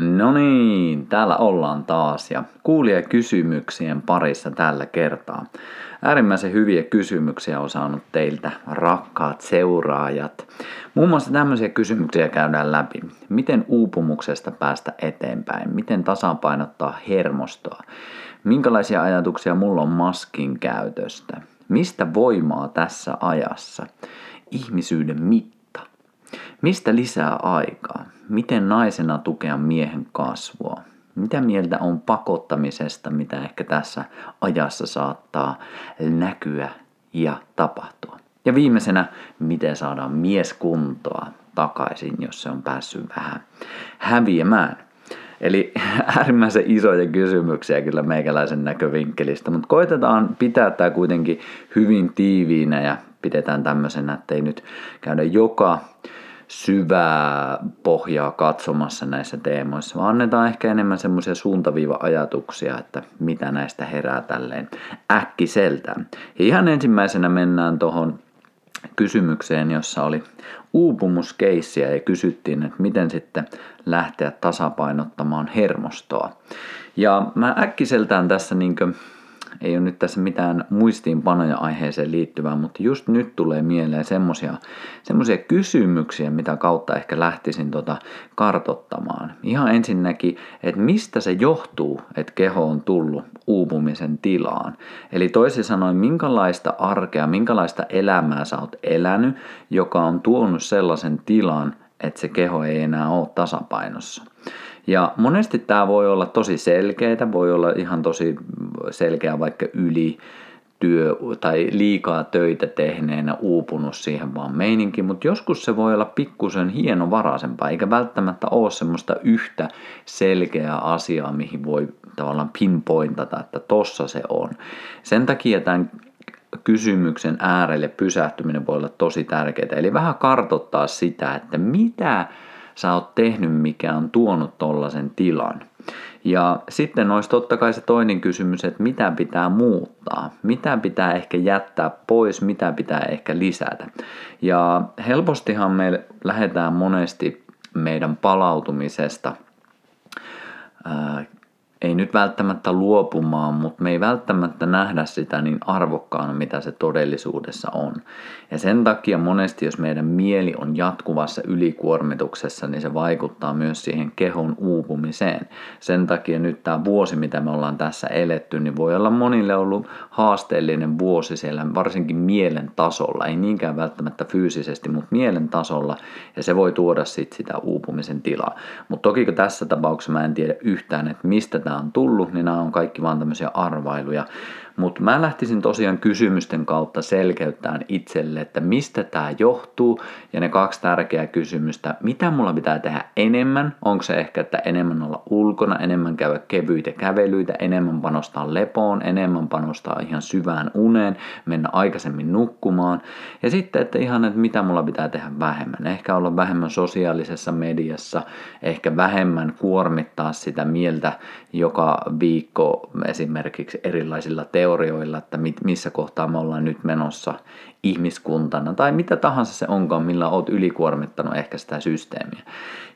No niin, täällä ollaan taas ja kuulija kysymyksien parissa tällä kertaa. Äärimmäisen hyviä kysymyksiä on saanut teiltä rakkaat seuraajat. Muun muassa tämmöisiä kysymyksiä käydään läpi. Miten uupumuksesta päästä eteenpäin? Miten tasapainottaa hermostoa? Minkälaisia ajatuksia mulla on maskin käytöstä? Mistä voimaa tässä ajassa? Ihmisyyden mitta Mistä lisää aikaa? Miten naisena tukea miehen kasvua? Mitä mieltä on pakottamisesta, mitä ehkä tässä ajassa saattaa näkyä ja tapahtua? Ja viimeisenä, miten saadaan mieskuntoa takaisin, jos se on päässyt vähän häviämään? Eli äärimmäisen isoja kysymyksiä kyllä meikäläisen näkövinkkelistä, mutta koitetaan pitää tämä kuitenkin hyvin tiiviinä ja pidetään tämmöisenä, että ei nyt käydä joka syvää pohjaa katsomassa näissä teemoissa, vaan annetaan ehkä enemmän semmoisia suuntaviiva-ajatuksia, että mitä näistä herää tälleen äkkiseltään. Ja ihan ensimmäisenä mennään tuohon kysymykseen, jossa oli uupumuskeissiä ja kysyttiin, että miten sitten lähteä tasapainottamaan hermostoa. Ja mä äkkiseltään tässä niinkö ei ole nyt tässä mitään muistiinpanoja aiheeseen liittyvää, mutta just nyt tulee mieleen semmosia, semmosia kysymyksiä, mitä kautta ehkä lähtisin tota kartottamaan. Ihan ensinnäkin, että mistä se johtuu, että keho on tullut uupumisen tilaan. Eli toisin sanoen, minkälaista arkea, minkälaista elämää sä oot elänyt, joka on tuonut sellaisen tilan, että se keho ei enää ole tasapainossa. Ja monesti tämä voi olla tosi selkeää, voi olla ihan tosi selkeä vaikka yli työ tai liikaa töitä tehneenä uupunut siihen vaan meininki, mutta joskus se voi olla pikkusen hienovaraisempaa, eikä välttämättä ole semmoista yhtä selkeää asiaa, mihin voi tavallaan pinpointata, että tossa se on. Sen takia tämän kysymyksen äärelle pysähtyminen voi olla tosi tärkeää, eli vähän kartottaa sitä, että mitä sä oot tehnyt, mikä on tuonut tollasen tilan. Ja sitten olisi totta kai se toinen kysymys, että mitä pitää muuttaa, mitä pitää ehkä jättää pois, mitä pitää ehkä lisätä. Ja helpostihan me lähdetään monesti meidän palautumisesta nyt välttämättä luopumaan, mutta me ei välttämättä nähdä sitä niin arvokkaana, mitä se todellisuudessa on. Ja sen takia monesti, jos meidän mieli on jatkuvassa ylikuormituksessa, niin se vaikuttaa myös siihen kehon uupumiseen. Sen takia nyt tämä vuosi, mitä me ollaan tässä eletty, niin voi olla monille ollut haasteellinen vuosi siellä, varsinkin mielen tasolla. Ei niinkään välttämättä fyysisesti, mutta mielen tasolla. Ja se voi tuoda sitten sitä uupumisen tilaa. Mutta toki tässä tapauksessa mä en tiedä yhtään, että mistä tämä on tullut, niin nämä on kaikki vaan tämmöisiä arvailuja. Mutta mä lähtisin tosiaan kysymysten kautta selkeyttämään itselle, että mistä tämä johtuu. Ja ne kaksi tärkeää kysymystä, mitä mulla pitää tehdä enemmän. Onko se ehkä, että enemmän olla ulkona, enemmän käydä kevyitä kävelyitä, enemmän panostaa lepoon, enemmän panostaa ihan syvään uneen, mennä aikaisemmin nukkumaan. Ja sitten, että ihan, että mitä mulla pitää tehdä vähemmän. Ehkä olla vähemmän sosiaalisessa mediassa, ehkä vähemmän kuormittaa sitä mieltä joka viikko esimerkiksi erilaisilla teoreilla teorioilla, että missä kohtaa me ollaan nyt menossa ihmiskuntana tai mitä tahansa se onkaan, millä oot ylikuormittanut ehkä sitä systeemiä.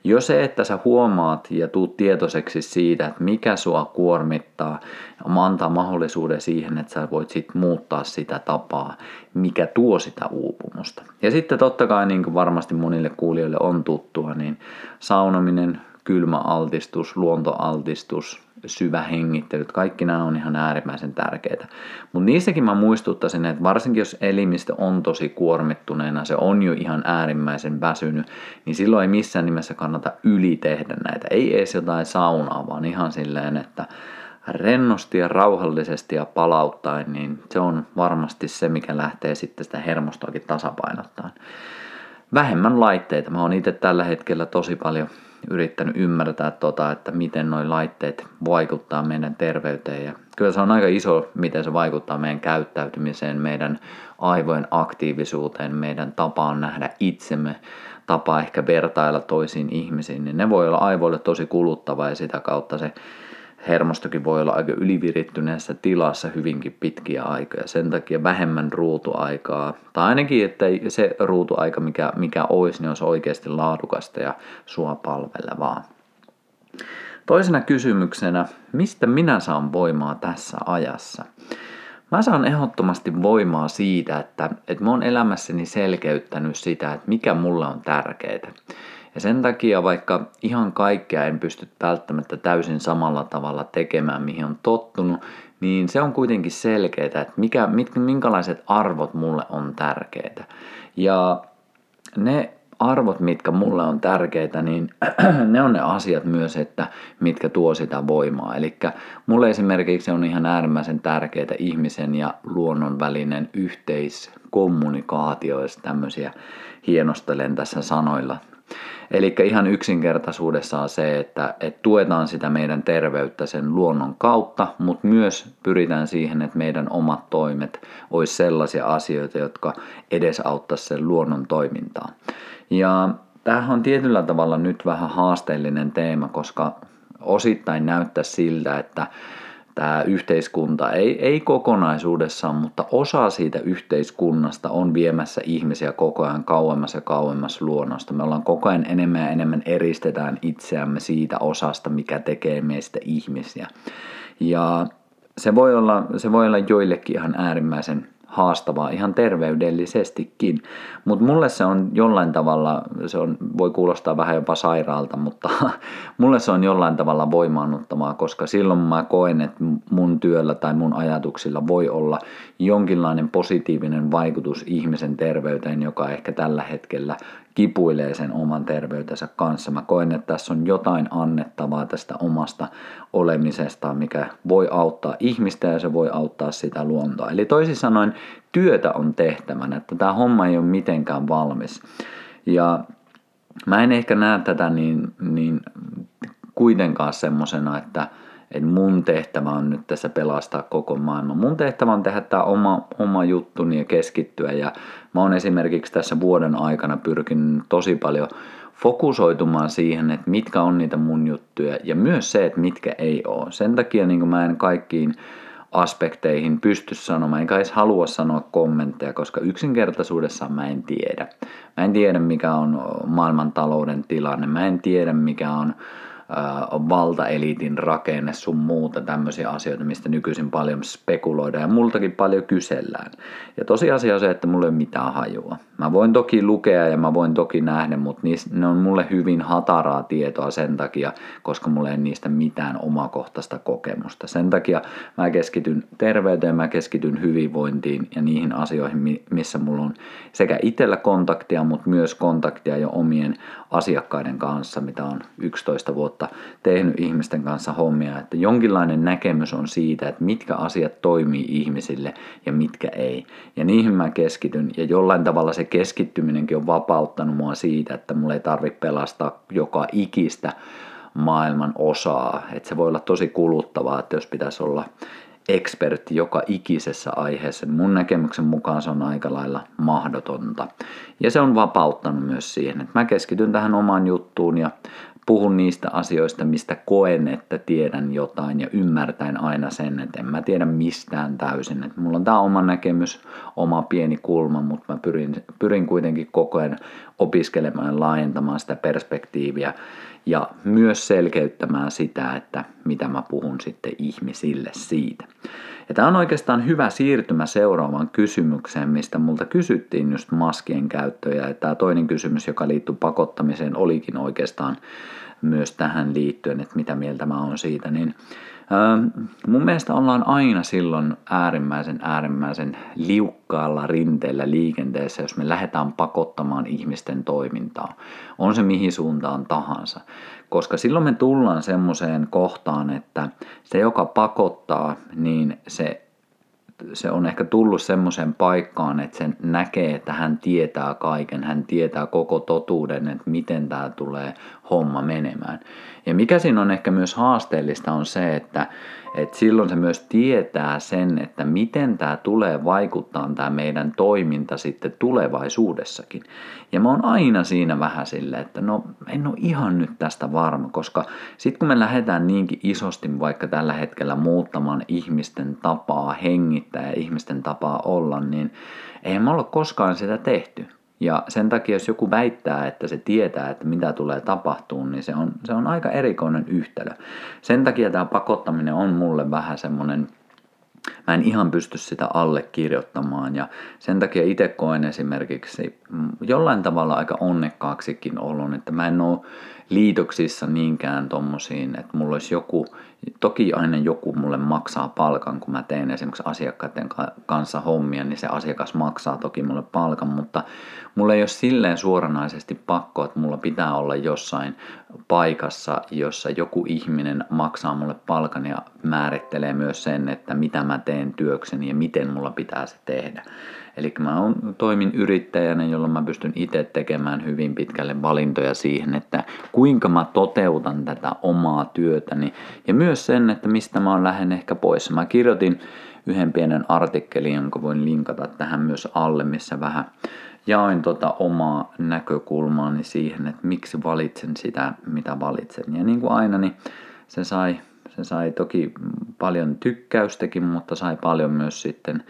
Jo se, että sä huomaat ja tuut tietoiseksi siitä, että mikä sua kuormittaa, antaa mahdollisuuden siihen, että sä voit sit muuttaa sitä tapaa, mikä tuo sitä uupumusta. Ja sitten totta kai, niin kuin varmasti monille kuulijoille on tuttua, niin saunominen, kylmäaltistus, luontoaltistus, syvä hengittelyt, kaikki nämä on ihan äärimmäisen tärkeitä. Mutta niissäkin mä muistuttaisin, että varsinkin jos elimistö on tosi kuormittuneena, se on jo ihan äärimmäisen väsynyt, niin silloin ei missään nimessä kannata ylitehdä näitä. Ei edes jotain saunaa, vaan ihan silleen, että rennosti ja rauhallisesti ja palauttaen, niin se on varmasti se, mikä lähtee sitten sitä hermostoakin tasapainottaa. Vähemmän laitteita. Mä oon itse tällä hetkellä tosi paljon yrittänyt ymmärtää, tota, että miten nuo laitteet vaikuttaa meidän terveyteen. Ja kyllä se on aika iso, miten se vaikuttaa meidän käyttäytymiseen, meidän aivojen aktiivisuuteen, meidän tapaan nähdä itsemme, tapa ehkä vertailla toisiin ihmisiin, niin ne voi olla aivoille tosi kuluttava ja sitä kautta se hermostokin voi olla aika ylivirittyneessä tilassa hyvinkin pitkiä aikoja. Sen takia vähemmän ruutuaikaa, tai ainakin, että se ruutuaika, mikä, mikä olisi, niin olisi oikeasti laadukasta ja sua palvelevaa. Toisena kysymyksenä, mistä minä saan voimaa tässä ajassa? Mä saan ehdottomasti voimaa siitä, että, että mä oon elämässäni selkeyttänyt sitä, että mikä mulle on tärkeää. Ja sen takia vaikka ihan kaikkea en pysty välttämättä täysin samalla tavalla tekemään, mihin on tottunut, niin se on kuitenkin selkeää, että mikä, mit, minkälaiset arvot mulle on tärkeitä. Ja ne arvot, mitkä mulle on tärkeitä, niin ne on ne asiat myös, että mitkä tuo sitä voimaa. Eli mulle esimerkiksi on ihan äärimmäisen tärkeää ihmisen ja luonnon välinen yhteiskommunikaatio, jos tämmöisiä hienostelen tässä sanoilla Eli ihan yksinkertaisuudessaan se, että, että tuetaan sitä meidän terveyttä sen luonnon kautta, mutta myös pyritään siihen, että meidän omat toimet olisi sellaisia asioita, jotka edesauttaisivat sen luonnon toimintaa. Ja tämähän on tietyllä tavalla nyt vähän haasteellinen teema, koska osittain näyttää siltä, että tämä yhteiskunta, ei, ei kokonaisuudessaan, mutta osa siitä yhteiskunnasta on viemässä ihmisiä koko ajan kauemmas ja kauemmas luonnosta. Me ollaan koko ajan enemmän ja enemmän eristetään itseämme siitä osasta, mikä tekee meistä ihmisiä. Ja se voi olla, se voi olla joillekin ihan äärimmäisen haastavaa ihan terveydellisestikin. Mutta mulle se on jollain tavalla, se on, voi kuulostaa vähän jopa sairaalta, mutta mulle se on jollain tavalla voimaannuttavaa, koska silloin mä koen, että mun työllä tai mun ajatuksilla voi olla jonkinlainen positiivinen vaikutus ihmisen terveyteen, joka ehkä tällä hetkellä kipuilee sen oman terveytensä kanssa. Mä koen, että tässä on jotain annettavaa tästä omasta olemisesta, mikä voi auttaa ihmistä ja se voi auttaa sitä luontoa. Eli toisin sanoen työtä on tehtävänä, että tämä homma ei ole mitenkään valmis. Ja mä en ehkä näe tätä niin, niin kuitenkaan semmosena, että että mun tehtävä on nyt tässä pelastaa koko maailma. Mun tehtävä on tehdä tämä oma, oma juttuni ja keskittyä. Ja mä oon esimerkiksi tässä vuoden aikana pyrkinyt tosi paljon fokusoitumaan siihen, että mitkä on niitä mun juttuja ja myös se, että mitkä ei ole. Sen takia niin mä en kaikkiin aspekteihin pysty sanomaan, enkä edes halua sanoa kommentteja, koska yksinkertaisuudessaan mä en tiedä. Mä en tiedä mikä on maailman talouden tilanne, mä en tiedä mikä on valtaeliitin rakenne sun muuta, tämmöisiä asioita, mistä nykyisin paljon spekuloidaan ja multakin paljon kysellään. Ja tosiasia on se, että mulla ei ole mitään hajua. Mä voin toki lukea ja mä voin toki nähdä, mutta ne on mulle hyvin hataraa tietoa sen takia, koska mulla ei niistä mitään omakohtaista kokemusta. Sen takia mä keskityn terveyteen, mä keskityn hyvinvointiin ja niihin asioihin, missä mulla on sekä itsellä kontaktia, mutta myös kontaktia jo omien asiakkaiden kanssa, mitä on 11 vuotta tehnyt ihmisten kanssa hommia, että jonkinlainen näkemys on siitä, että mitkä asiat toimii ihmisille ja mitkä ei. Ja niihin mä keskityn ja jollain tavalla se keskittyminenkin on vapauttanut mua siitä, että mulla ei tarvitse pelastaa joka ikistä maailman osaa. Että se voi olla tosi kuluttavaa, että jos pitäisi olla ekspertti joka ikisessä aiheessa. Mun näkemyksen mukaan se on aika lailla mahdotonta. Ja se on vapauttanut myös siihen, että mä keskityn tähän omaan juttuun ja puhun niistä asioista, mistä koen, että tiedän jotain ja ymmärtäen aina sen, että en mä tiedä mistään täysin. Että mulla on tämä oma näkemys, oma pieni kulma, mutta mä pyrin, pyrin kuitenkin koko ajan opiskelemaan ja laajentamaan sitä perspektiiviä ja myös selkeyttämään sitä, että mitä mä puhun sitten ihmisille siitä. Ja tämä on oikeastaan hyvä siirtymä seuraavaan kysymykseen, mistä multa kysyttiin just maskien käyttöä. Ja tämä toinen kysymys, joka liittyy pakottamiseen, olikin oikeastaan myös tähän liittyen, että mitä mieltä mä oon siitä, niin mun mielestä ollaan aina silloin äärimmäisen äärimmäisen liukkaalla rinteellä liikenteessä, jos me lähdetään pakottamaan ihmisten toimintaa. On se mihin suuntaan tahansa. Koska silloin me tullaan semmoiseen kohtaan, että se joka pakottaa, niin se se on ehkä tullut semmoiseen paikkaan, että sen näkee, että hän tietää kaiken, hän tietää koko totuuden, että miten tämä tulee homma menemään. Ja mikä siinä on ehkä myös haasteellista on se, että, että silloin se myös tietää sen, että miten tämä tulee vaikuttaa tämä meidän toiminta sitten tulevaisuudessakin. Ja mä oon aina siinä vähän silleen, että no en ole ihan nyt tästä varma, koska sitten kun me lähdetään niinkin isosti vaikka tällä hetkellä muuttamaan ihmisten tapaa hengittää ja ihmisten tapaa olla, niin ei me olla koskaan sitä tehty. Ja sen takia, jos joku väittää, että se tietää, että mitä tulee tapahtumaan, niin se on, se on aika erikoinen yhtälö. Sen takia tämä pakottaminen on mulle vähän semmoinen – mä en ihan pysty sitä allekirjoittamaan ja sen takia itse koen esimerkiksi mm, jollain tavalla aika onnekkaaksikin ollut, että mä en ole liitoksissa niinkään tommosiin, että mulla olisi joku, toki aina joku mulle maksaa palkan, kun mä teen esimerkiksi asiakkaiden kanssa hommia, niin se asiakas maksaa toki mulle palkan, mutta mulla ei ole silleen suoranaisesti pakko, että mulla pitää olla jossain paikassa, jossa joku ihminen maksaa mulle palkan ja määrittelee myös sen, että mitä mä teen työkseni ja miten mulla pitää se tehdä. Eli mä on, toimin yrittäjänä, jolloin mä pystyn itse tekemään hyvin pitkälle valintoja siihen, että kuinka mä toteutan tätä omaa työtäni. Ja myös sen, että mistä mä oon lähden ehkä pois. Mä kirjoitin yhden pienen artikkelin, jonka voin linkata tähän myös alle, missä vähän jaoin tota omaa näkökulmaani siihen, että miksi valitsen sitä, mitä valitsen. Ja niin kuin aina, niin se sai, se sai toki paljon tykkäystäkin, mutta sai paljon myös sitten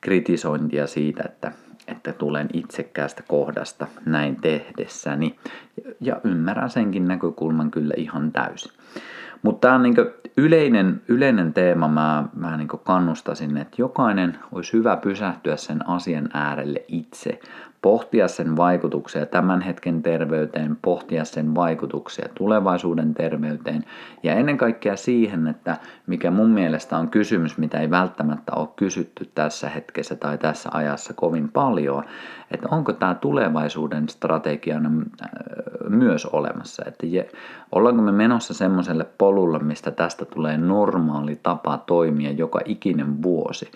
kritisointia siitä, että, että tulen itsekkäästä kohdasta näin tehdessäni. Ja ymmärrän senkin näkökulman kyllä ihan täysin. Mutta tämä on niin yleinen, yleinen teema, mä, mä niin kannustasin, että jokainen olisi hyvä pysähtyä sen asian äärelle itse, pohtia sen vaikutuksia tämän hetken terveyteen, pohtia sen vaikutuksia tulevaisuuden terveyteen ja ennen kaikkea siihen, että mikä mun mielestä on kysymys, mitä ei välttämättä ole kysytty tässä hetkessä tai tässä ajassa kovin paljon, että onko tämä tulevaisuuden strategiana äh, myös olemassa, että ollaanko me menossa semmoiselle polulle, mistä tästä tulee normaali tapa toimia joka ikinen vuosi.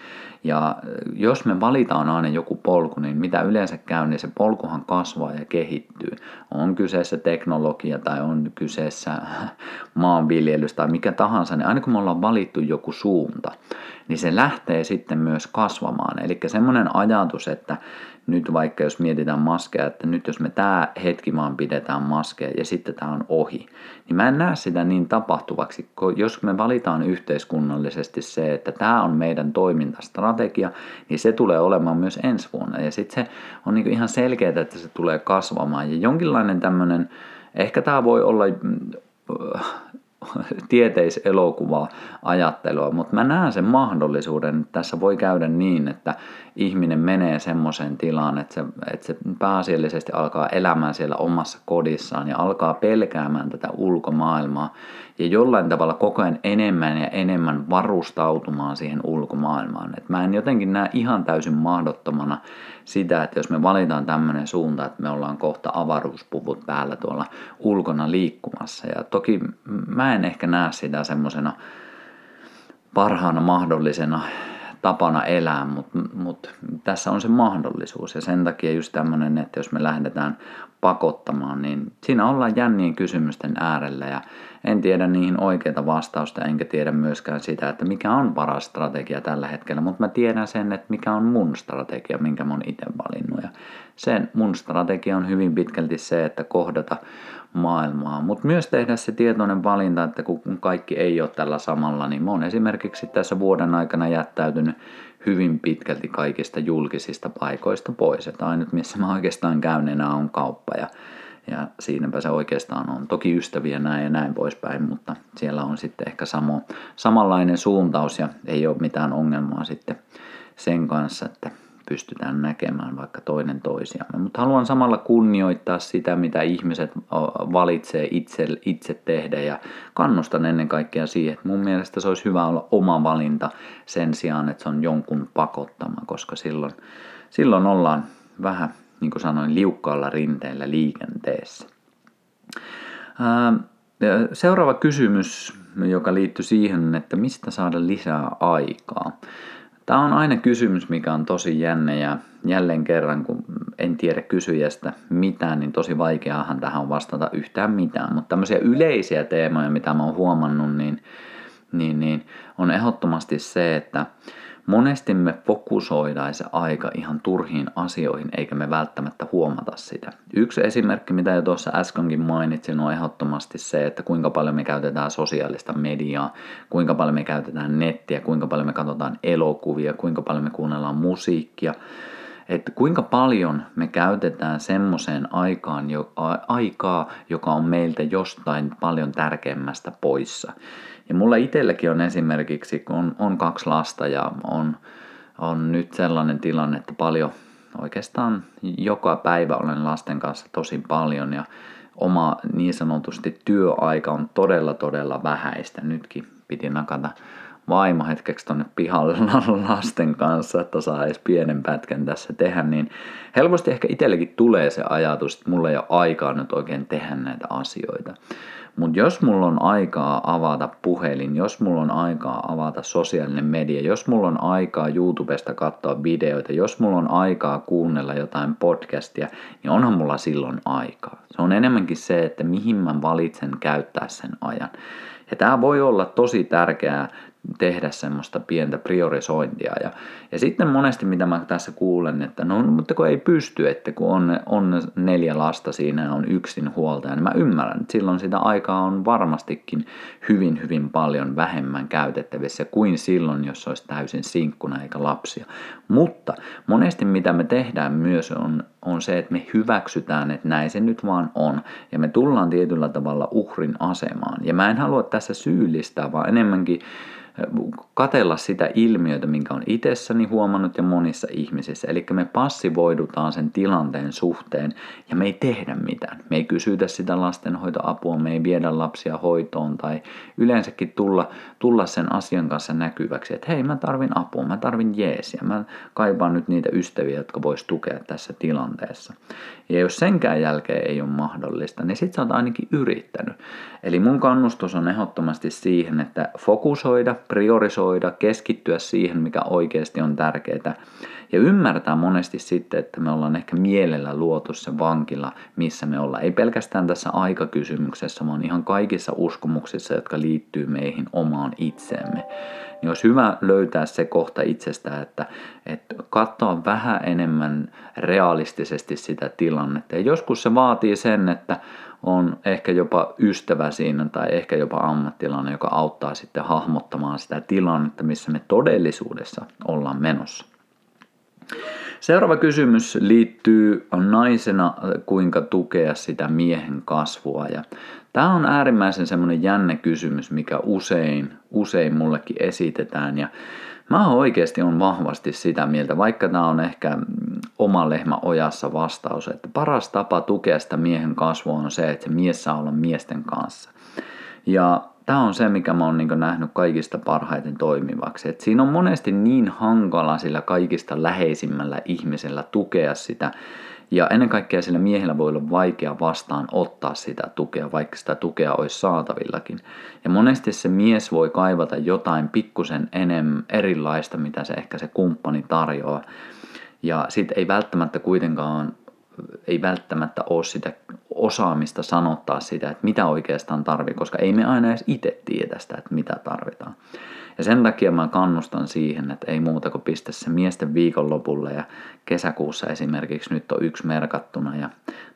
Ja äh, jos me valitaan aina joku polku, niin mitä yleensä käy, niin se polkuhan kasvaa ja kehittyy. On kyseessä teknologia tai on kyseessä maanviljelys tai mikä tahansa, niin aina kun me ollaan valittu joku suunta, niin se lähtee sitten myös kasvamaan. Eli semmoinen ajatus, että nyt vaikka jos mietitään maskeja, että nyt jos me tämä hetki vaan pidetään maskeja ja sitten tämä on ohi, niin mä en näe sitä niin tapahtuvaksi, jos me valitaan yhteiskunnallisesti se, että tämä on meidän toimintastrategia, niin se tulee olemaan myös ensi vuonna. Ja sitten se on niin ihan selkeää, että se tulee kasvamaan. Ja jonkinlainen tämmöinen, ehkä tämä voi olla tieteiselokuvaa ajattelua, mutta mä näen sen mahdollisuuden, että tässä voi käydä niin, että ihminen menee semmoiseen tilaan, että se, että se pääasiallisesti alkaa elämään siellä omassa kodissaan ja alkaa pelkäämään tätä ulkomaailmaa ja jollain tavalla koko ajan enemmän ja enemmän varustautumaan siihen ulkomaailmaan. Et mä en jotenkin näe ihan täysin mahdottomana sitä, että jos me valitaan tämmöinen suunta, että me ollaan kohta avaruuspuvut päällä tuolla ulkona liikkumassa. Ja toki mä en ehkä näe sitä semmoisena parhaana mahdollisena tapana elää, mutta mut, tässä on se mahdollisuus. Ja sen takia just tämmöinen, että jos me lähdetään pakottamaan, niin siinä ollaan jännien kysymysten äärellä. Ja en tiedä niihin oikeita vastausta, enkä tiedä myöskään sitä, että mikä on paras strategia tällä hetkellä, mutta mä tiedän sen, että mikä on mun strategia, minkä mä oon itse valinnut. Ja sen mun strategia on hyvin pitkälti se, että kohdata maailmaa, mutta myös tehdä se tietoinen valinta, että kun kaikki ei ole tällä samalla, niin mä oon esimerkiksi tässä vuoden aikana jättäytynyt hyvin pitkälti kaikista julkisista paikoista pois. Että ainut missä mä oikeastaan käyn enää on kauppa ja, ja siinäpä se oikeastaan on. Toki ystäviä näin ja näin poispäin, mutta siellä on sitten ehkä samo, samanlainen suuntaus ja ei ole mitään ongelmaa sitten sen kanssa, että pystytään näkemään vaikka toinen toisiamme. Mutta haluan samalla kunnioittaa sitä, mitä ihmiset valitsee itse, itse tehdä ja kannustan ennen kaikkea siihen, että mun mielestä se olisi hyvä olla oma valinta sen sijaan, että se on jonkun pakottama, koska silloin, silloin ollaan vähän, niin kuin sanoin, liukkaalla rinteellä liikenteessä. Seuraava kysymys, joka liittyy siihen, että mistä saada lisää aikaa. Tämä on aina kysymys, mikä on tosi jänne ja jälleen kerran, kun en tiedä kysyjästä mitään, niin tosi vaikeahan tähän on vastata yhtään mitään. Mutta tämmöisiä yleisiä teemoja, mitä mä oon huomannut, niin, niin, niin on ehdottomasti se, että Monesti me fokusoidaan se aika ihan turhiin asioihin, eikä me välttämättä huomata sitä. Yksi esimerkki, mitä jo tuossa äskenkin mainitsin, on ehdottomasti se, että kuinka paljon me käytetään sosiaalista mediaa, kuinka paljon me käytetään nettiä, kuinka paljon me katsotaan elokuvia, kuinka paljon me kuunnellaan musiikkia. että kuinka paljon me käytetään semmoiseen aikaan, jo, a, aikaa, joka on meiltä jostain paljon tärkeämmästä poissa. Ja mulla itselläkin on esimerkiksi, kun on, on kaksi lasta ja on, on nyt sellainen tilanne, että paljon oikeastaan joka päivä olen lasten kanssa tosi paljon ja oma niin sanotusti työaika on todella todella vähäistä. Nytkin piti nakata vaimo hetkeksi tonne pihalle lasten kanssa, että saa edes pienen pätkän tässä tehdä, niin helposti ehkä itsellekin tulee se ajatus, että mulla ei ole aikaa nyt oikein tehdä näitä asioita. Mutta jos mulla on aikaa avata puhelin, jos mulla on aikaa avata sosiaalinen media, jos mulla on aikaa YouTubesta katsoa videoita, jos mulla on aikaa kuunnella jotain podcastia, niin onhan mulla silloin aikaa. Se on enemmänkin se, että mihin mä valitsen käyttää sen ajan. Ja tämä voi olla tosi tärkeää tehdä semmoista pientä priorisointia. Ja, ja sitten monesti mitä mä tässä kuulen, että no mutta kun ei pysty, että kun on, on neljä lasta siinä ja on yksin huoltaja, niin mä ymmärrän, että silloin sitä aikaa on varmastikin hyvin hyvin paljon vähemmän käytettävissä kuin silloin, jos olisi täysin sinkkuna eikä lapsia. Mutta monesti mitä me tehdään myös on, on se, että me hyväksytään, että näin se nyt vaan on. Ja me tullaan tietyllä tavalla uhrin asemaan. Ja mä en halua tässä syyllistää, vaan enemmänkin katella sitä ilmiötä, minkä on itsessäni huomannut ja monissa ihmisissä. Eli me passivoidutaan sen tilanteen suhteen ja me ei tehdä mitään. Me ei kysytä sitä lastenhoitoapua, me ei viedä lapsia hoitoon tai yleensäkin tulla, tulla sen asian kanssa näkyväksi, että hei mä tarvin apua, mä tarvin jeesiä, mä kaipaan nyt niitä ystäviä, jotka vois tukea tässä tilanteessa. Ja jos senkään jälkeen ei ole mahdollista, niin sit sä oot ainakin yrittänyt. Eli mun kannustus on ehdottomasti siihen, että fokusoida, priorisoida, keskittyä siihen, mikä oikeasti on tärkeää. Ja ymmärtää monesti sitten, että me ollaan ehkä mielellä luotu se vankila, missä me ollaan. Ei pelkästään tässä aikakysymyksessä, vaan ihan kaikissa uskomuksissa, jotka liittyy meihin omaan itseemme. Niin olisi hyvä löytää se kohta itsestä, että, että katsoa vähän enemmän realistisesti sitä tilannetta. Ja joskus se vaatii sen, että on ehkä jopa ystävä siinä tai ehkä jopa ammattilainen, joka auttaa sitten hahmottamaan sitä tilannetta, missä me todellisuudessa ollaan menossa. Seuraava kysymys liittyy naisena, kuinka tukea sitä miehen kasvua. Ja tämä on äärimmäisen semmoinen jänne kysymys, mikä usein, usein mullekin esitetään. Ja mä oikeasti on vahvasti sitä mieltä, vaikka tämä on ehkä oma lehmä ojassa vastaus, että paras tapa tukea sitä miehen kasvua on se, että se mies saa olla miesten kanssa. Ja tämä on se, mikä mä oon niin nähnyt kaikista parhaiten toimivaksi. Et siinä on monesti niin hankala sillä kaikista läheisimmällä ihmisellä tukea sitä, ja ennen kaikkea sillä miehellä voi olla vaikea vastaan ottaa sitä tukea, vaikka sitä tukea olisi saatavillakin. Ja monesti se mies voi kaivata jotain pikkusen enemmän erilaista, mitä se ehkä se kumppani tarjoaa. Ja sitten ei välttämättä kuitenkaan ei välttämättä ole sitä osaamista sanottaa sitä, että mitä oikeastaan tarvii, koska ei me aina edes itse tiedä sitä, että mitä tarvitaan. Ja sen takia mä kannustan siihen, että ei muuta kuin pistä se miesten viikonlopulle ja kesäkuussa esimerkiksi nyt on yksi merkattuna ja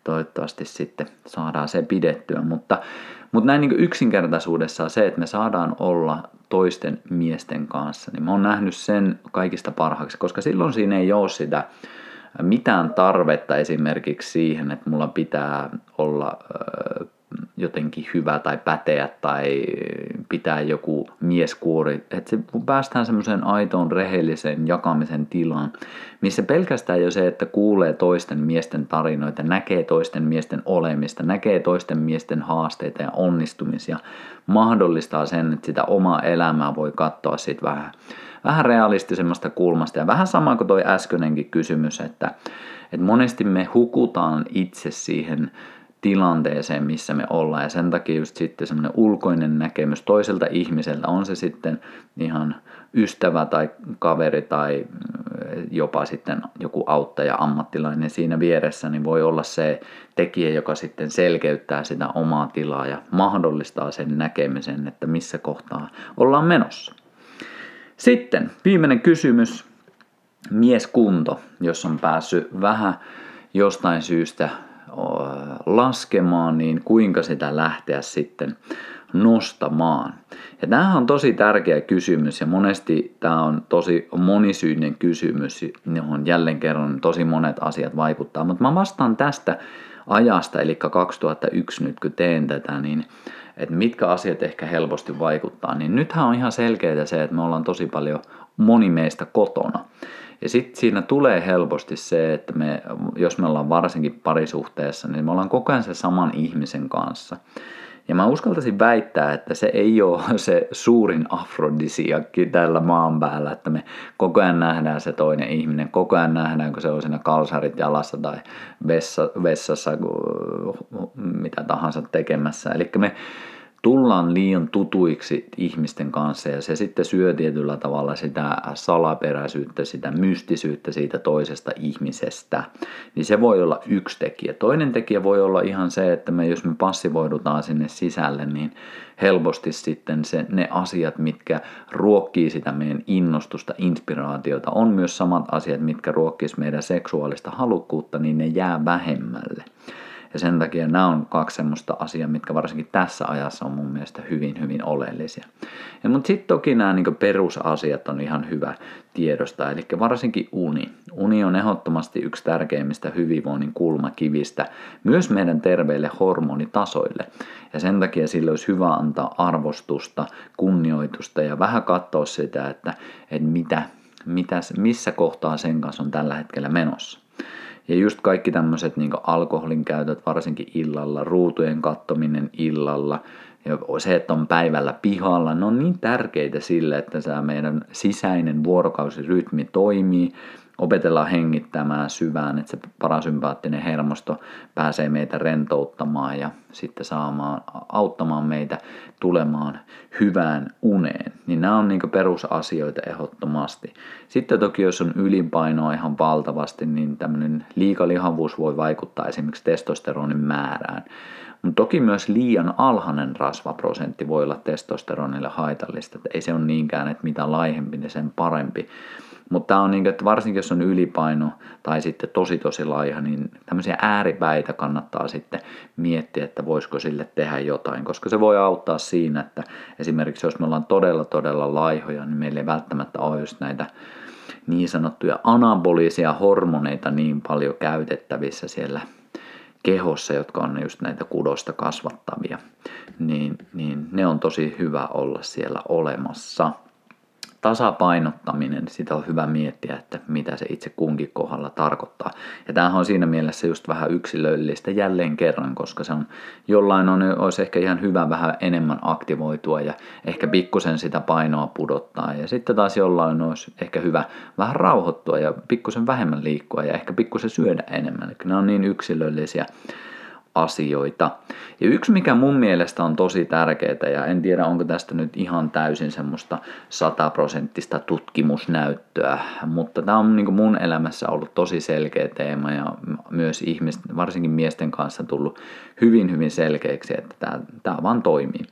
toivottavasti sitten saadaan se pidettyä. Mutta, mutta näin niin yksinkertaisuudessaan se, että me saadaan olla toisten miesten kanssa, niin mä oon nähnyt sen kaikista parhaaksi, koska silloin siinä ei ole sitä mitään tarvetta esimerkiksi siihen, että mulla pitää olla jotenkin hyvä tai päteä tai pitää joku mieskuori. Että se päästään semmoiseen aitoon rehellisen jakamisen tilaan, missä pelkästään jo se, että kuulee toisten miesten tarinoita, näkee toisten miesten olemista, näkee toisten miesten haasteita ja onnistumisia, mahdollistaa sen, että sitä omaa elämää voi katsoa sitten vähän, vähän realistisemmasta kulmasta. Ja vähän sama kuin toi äskeinenkin kysymys, että, että monesti me hukutaan itse siihen tilanteeseen, missä me ollaan. Ja sen takia just sitten semmoinen ulkoinen näkemys toiselta ihmiseltä, on se sitten ihan ystävä tai kaveri tai mm, jopa sitten joku auttaja, ammattilainen siinä vieressä, niin voi olla se tekijä, joka sitten selkeyttää sitä omaa tilaa ja mahdollistaa sen näkemisen, että missä kohtaa ollaan menossa. Sitten viimeinen kysymys, mieskunto, jos on päässyt vähän jostain syystä laskemaan, niin kuinka sitä lähteä sitten nostamaan? Ja tämähän on tosi tärkeä kysymys ja monesti tämä on tosi monisyinen kysymys, johon jälleen kerran tosi monet asiat vaikuttaa. Mutta mä vastaan tästä ajasta, eli 2001 nyt kun teen tätä, niin että mitkä asiat ehkä helposti vaikuttaa, niin nythän on ihan selkeää se, että me ollaan tosi paljon moni meistä kotona. Ja sitten siinä tulee helposti se, että me, jos me ollaan varsinkin parisuhteessa, niin me ollaan koko ajan se saman ihmisen kanssa. Ja mä uskaltaisin väittää, että se ei ole se suurin afrodisiakki tällä maan päällä, että me koko ajan nähdään se toinen ihminen, koko ajan nähdään, kun se on siinä kalsarit jalassa tai vessa, vessassa, mitä tahansa tekemässä. Eli me tullaan liian tutuiksi ihmisten kanssa ja se sitten syö tietyllä tavalla sitä salaperäisyyttä, sitä mystisyyttä siitä toisesta ihmisestä. Niin se voi olla yksi tekijä. Toinen tekijä voi olla ihan se, että me jos me passivoidutaan sinne sisälle, niin helposti sitten se, ne asiat, mitkä ruokkii sitä meidän innostusta, inspiraatiota, on myös samat asiat, mitkä ruokkis meidän seksuaalista halukkuutta, niin ne jää vähemmälle. Ja sen takia nämä on kaksi semmoista asiaa, mitkä varsinkin tässä ajassa on mun mielestä hyvin, hyvin oleellisia. Ja, mutta sitten toki nämä niin perusasiat on ihan hyvä tiedosta, eli varsinkin uni. Uni on ehdottomasti yksi tärkeimmistä hyvinvoinnin kulmakivistä myös meidän terveille hormonitasoille. Ja sen takia sille olisi hyvä antaa arvostusta, kunnioitusta ja vähän katsoa sitä, että, että mitä, mitä, missä kohtaa sen kanssa on tällä hetkellä menossa. Ja just kaikki tämmöiset niin alkoholin käytöt, varsinkin illalla, ruutujen kattominen illalla, ja se, että on päivällä pihalla, ne on niin tärkeitä sille, että tämä meidän sisäinen vuorokausirytmi toimii opetellaan hengittämään syvään, että se parasympaattinen hermosto pääsee meitä rentouttamaan ja sitten saamaan, auttamaan meitä tulemaan hyvään uneen. Niin nämä on niin perusasioita ehdottomasti. Sitten toki jos on ylipainoa ihan valtavasti, niin tämmöinen liikalihavuus voi vaikuttaa esimerkiksi testosteronin määrään. Mutta toki myös liian alhainen rasvaprosentti voi olla testosteronille haitallista. Että ei se ole niinkään, että mitä laihempi, niin sen parempi. Mutta tämä on niin, että varsinkin jos on ylipaino tai sitten tosi tosi laiha, niin tämmöisiä ääripäitä kannattaa sitten miettiä, että voisiko sille tehdä jotain, koska se voi auttaa siinä, että esimerkiksi jos me ollaan todella todella laihoja, niin meillä ei välttämättä ole just näitä niin sanottuja anabolisia hormoneita niin paljon käytettävissä siellä kehossa, jotka on just näitä kudosta kasvattavia, niin, niin ne on tosi hyvä olla siellä olemassa tasapainottaminen, sitä on hyvä miettiä, että mitä se itse kunkin kohdalla tarkoittaa. Ja tämähän on siinä mielessä just vähän yksilöllistä jälleen kerran, koska se on jollain on, olisi ehkä ihan hyvä vähän enemmän aktivoitua ja ehkä pikkusen sitä painoa pudottaa. Ja sitten taas jollain olisi ehkä hyvä vähän rauhoittua ja pikkusen vähemmän liikkua ja ehkä pikkusen syödä enemmän. Eli nämä on niin yksilöllisiä asioita. Ja yksi, mikä mun mielestä on tosi tärkeää, ja en tiedä onko tästä nyt ihan täysin semmoista sataprosenttista tutkimusnäyttöä, mutta tämä on niin mun elämässä ollut tosi selkeä teema ja myös ihmisten, varsinkin miesten kanssa tullut hyvin hyvin selkeäksi, että tämä, tämä vaan toimii.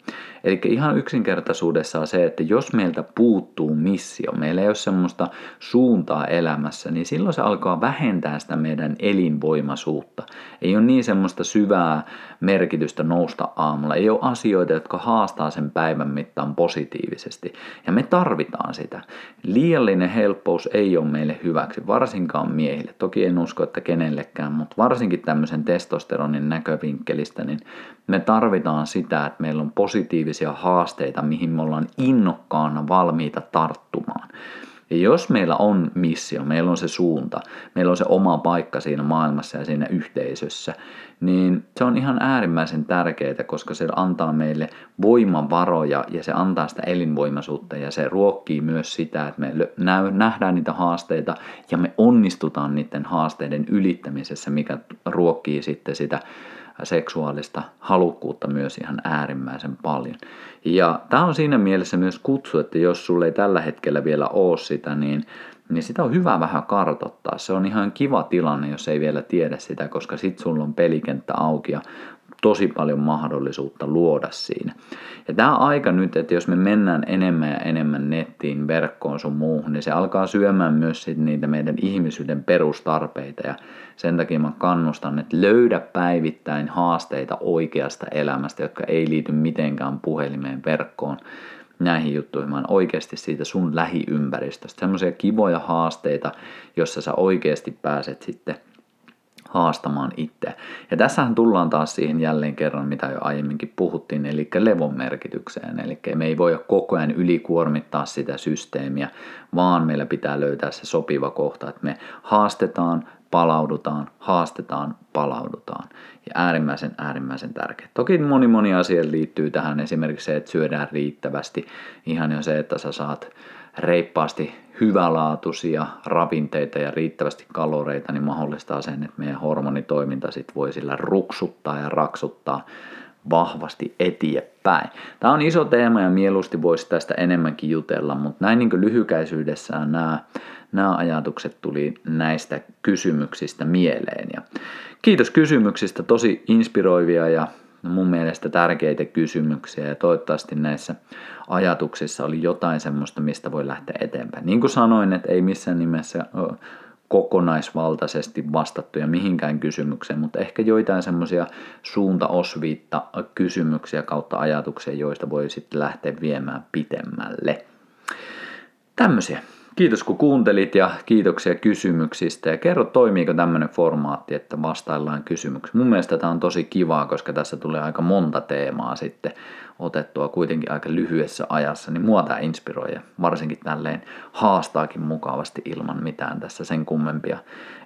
Eli ihan yksinkertaisuudessaan se, että jos meiltä puuttuu missio, meillä ei ole semmoista suuntaa elämässä, niin silloin se alkaa vähentää sitä meidän elinvoimaisuutta. Ei ole niin semmoista syvää merkitystä nousta aamulla. Ei ole asioita, jotka haastaa sen päivän mittaan positiivisesti. Ja me tarvitaan sitä. Liiallinen helppous ei ole meille hyväksi, varsinkaan miehille. Toki en usko, että kenellekään, mutta varsinkin tämmöisen testosteronin näkövinkkelistä, niin me tarvitaan sitä, että meillä on positiivisia haasteita, mihin me ollaan innokkaana valmiita tarttumaan. Ja jos meillä on missio, meillä on se suunta, meillä on se oma paikka siinä maailmassa ja siinä yhteisössä, niin se on ihan äärimmäisen tärkeää, koska se antaa meille voimavaroja ja se antaa sitä elinvoimaisuutta ja se ruokkii myös sitä, että me nähdään niitä haasteita ja me onnistutaan niiden haasteiden ylittämisessä, mikä ruokkii sitten sitä seksuaalista halukkuutta myös ihan äärimmäisen paljon. Ja tämä on siinä mielessä myös kutsu, että jos sulle ei tällä hetkellä vielä ole sitä, niin, niin sitä on hyvä vähän kartottaa. Se on ihan kiva tilanne, jos ei vielä tiedä sitä, koska sit sulla on pelikenttä auki ja tosi paljon mahdollisuutta luoda siinä. Ja tämä aika nyt, että jos me mennään enemmän ja enemmän nettiin, verkkoon sun muuhun, niin se alkaa syömään myös sit niitä meidän ihmisyyden perustarpeita. Ja sen takia mä kannustan, että löydä päivittäin haasteita oikeasta elämästä, jotka ei liity mitenkään puhelimeen verkkoon näihin juttuihin, vaan oikeasti siitä sun lähiympäristöstä. Semmoisia kivoja haasteita, jossa sä oikeasti pääset sitten haastamaan itse. Ja tässähän tullaan taas siihen jälleen kerran, mitä jo aiemminkin puhuttiin, eli levon merkitykseen. Eli me ei voi koko ajan ylikuormittaa sitä systeemiä, vaan meillä pitää löytää se sopiva kohta, että me haastetaan, palaudutaan, haastetaan, palaudutaan. Ja äärimmäisen, äärimmäisen tärkeä. Toki moni moni asia liittyy tähän, esimerkiksi se, että syödään riittävästi. Ihan jo se, että sä saat reippaasti hyvälaatuisia ravinteita ja riittävästi kaloreita, niin mahdollistaa sen, että meidän hormonitoiminta sit voi sillä ruksuttaa ja raksuttaa vahvasti eteenpäin. Tämä on iso teema ja mieluusti voisi tästä enemmänkin jutella, mutta näin niin lyhykäisyydessään nämä, nämä ajatukset tuli näistä kysymyksistä mieleen. Ja kiitos kysymyksistä, tosi inspiroivia ja mun mielestä tärkeitä kysymyksiä ja toivottavasti näissä ajatuksissa oli jotain semmoista, mistä voi lähteä eteenpäin. Niin kuin sanoin, että ei missään nimessä kokonaisvaltaisesti vastattuja mihinkään kysymykseen, mutta ehkä joitain semmoisia suuntaosviitta kysymyksiä kautta ajatuksia, joista voi sitten lähteä viemään pitemmälle. Tämmöisiä. Kiitos kun kuuntelit ja kiitoksia kysymyksistä ja kerro toimiiko tämmöinen formaatti, että vastaillaan kysymyksiä. Mun mielestä tämä on tosi kivaa, koska tässä tulee aika monta teemaa sitten otettua kuitenkin aika lyhyessä ajassa, niin mua tämä inspiroi ja varsinkin tälleen haastaakin mukavasti ilman mitään tässä sen kummempia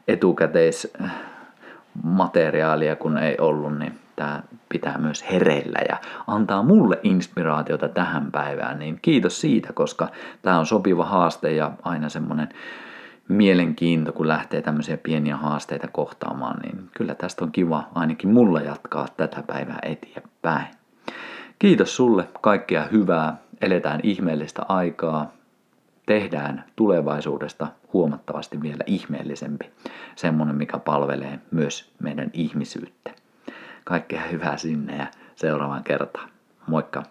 etukäteismateriaalia kun ei ollut, niin tämä pitää myös hereillä ja antaa mulle inspiraatiota tähän päivään, niin kiitos siitä, koska tämä on sopiva haaste ja aina semmoinen mielenkiinto, kun lähtee tämmöisiä pieniä haasteita kohtaamaan, niin kyllä tästä on kiva ainakin mulla jatkaa tätä päivää eteenpäin. Kiitos sulle, kaikkea hyvää, eletään ihmeellistä aikaa, tehdään tulevaisuudesta huomattavasti vielä ihmeellisempi, semmoinen mikä palvelee myös meidän ihmisyyttä. Kaikkea hyvää sinne ja seuraavaan kertaan. Moikka!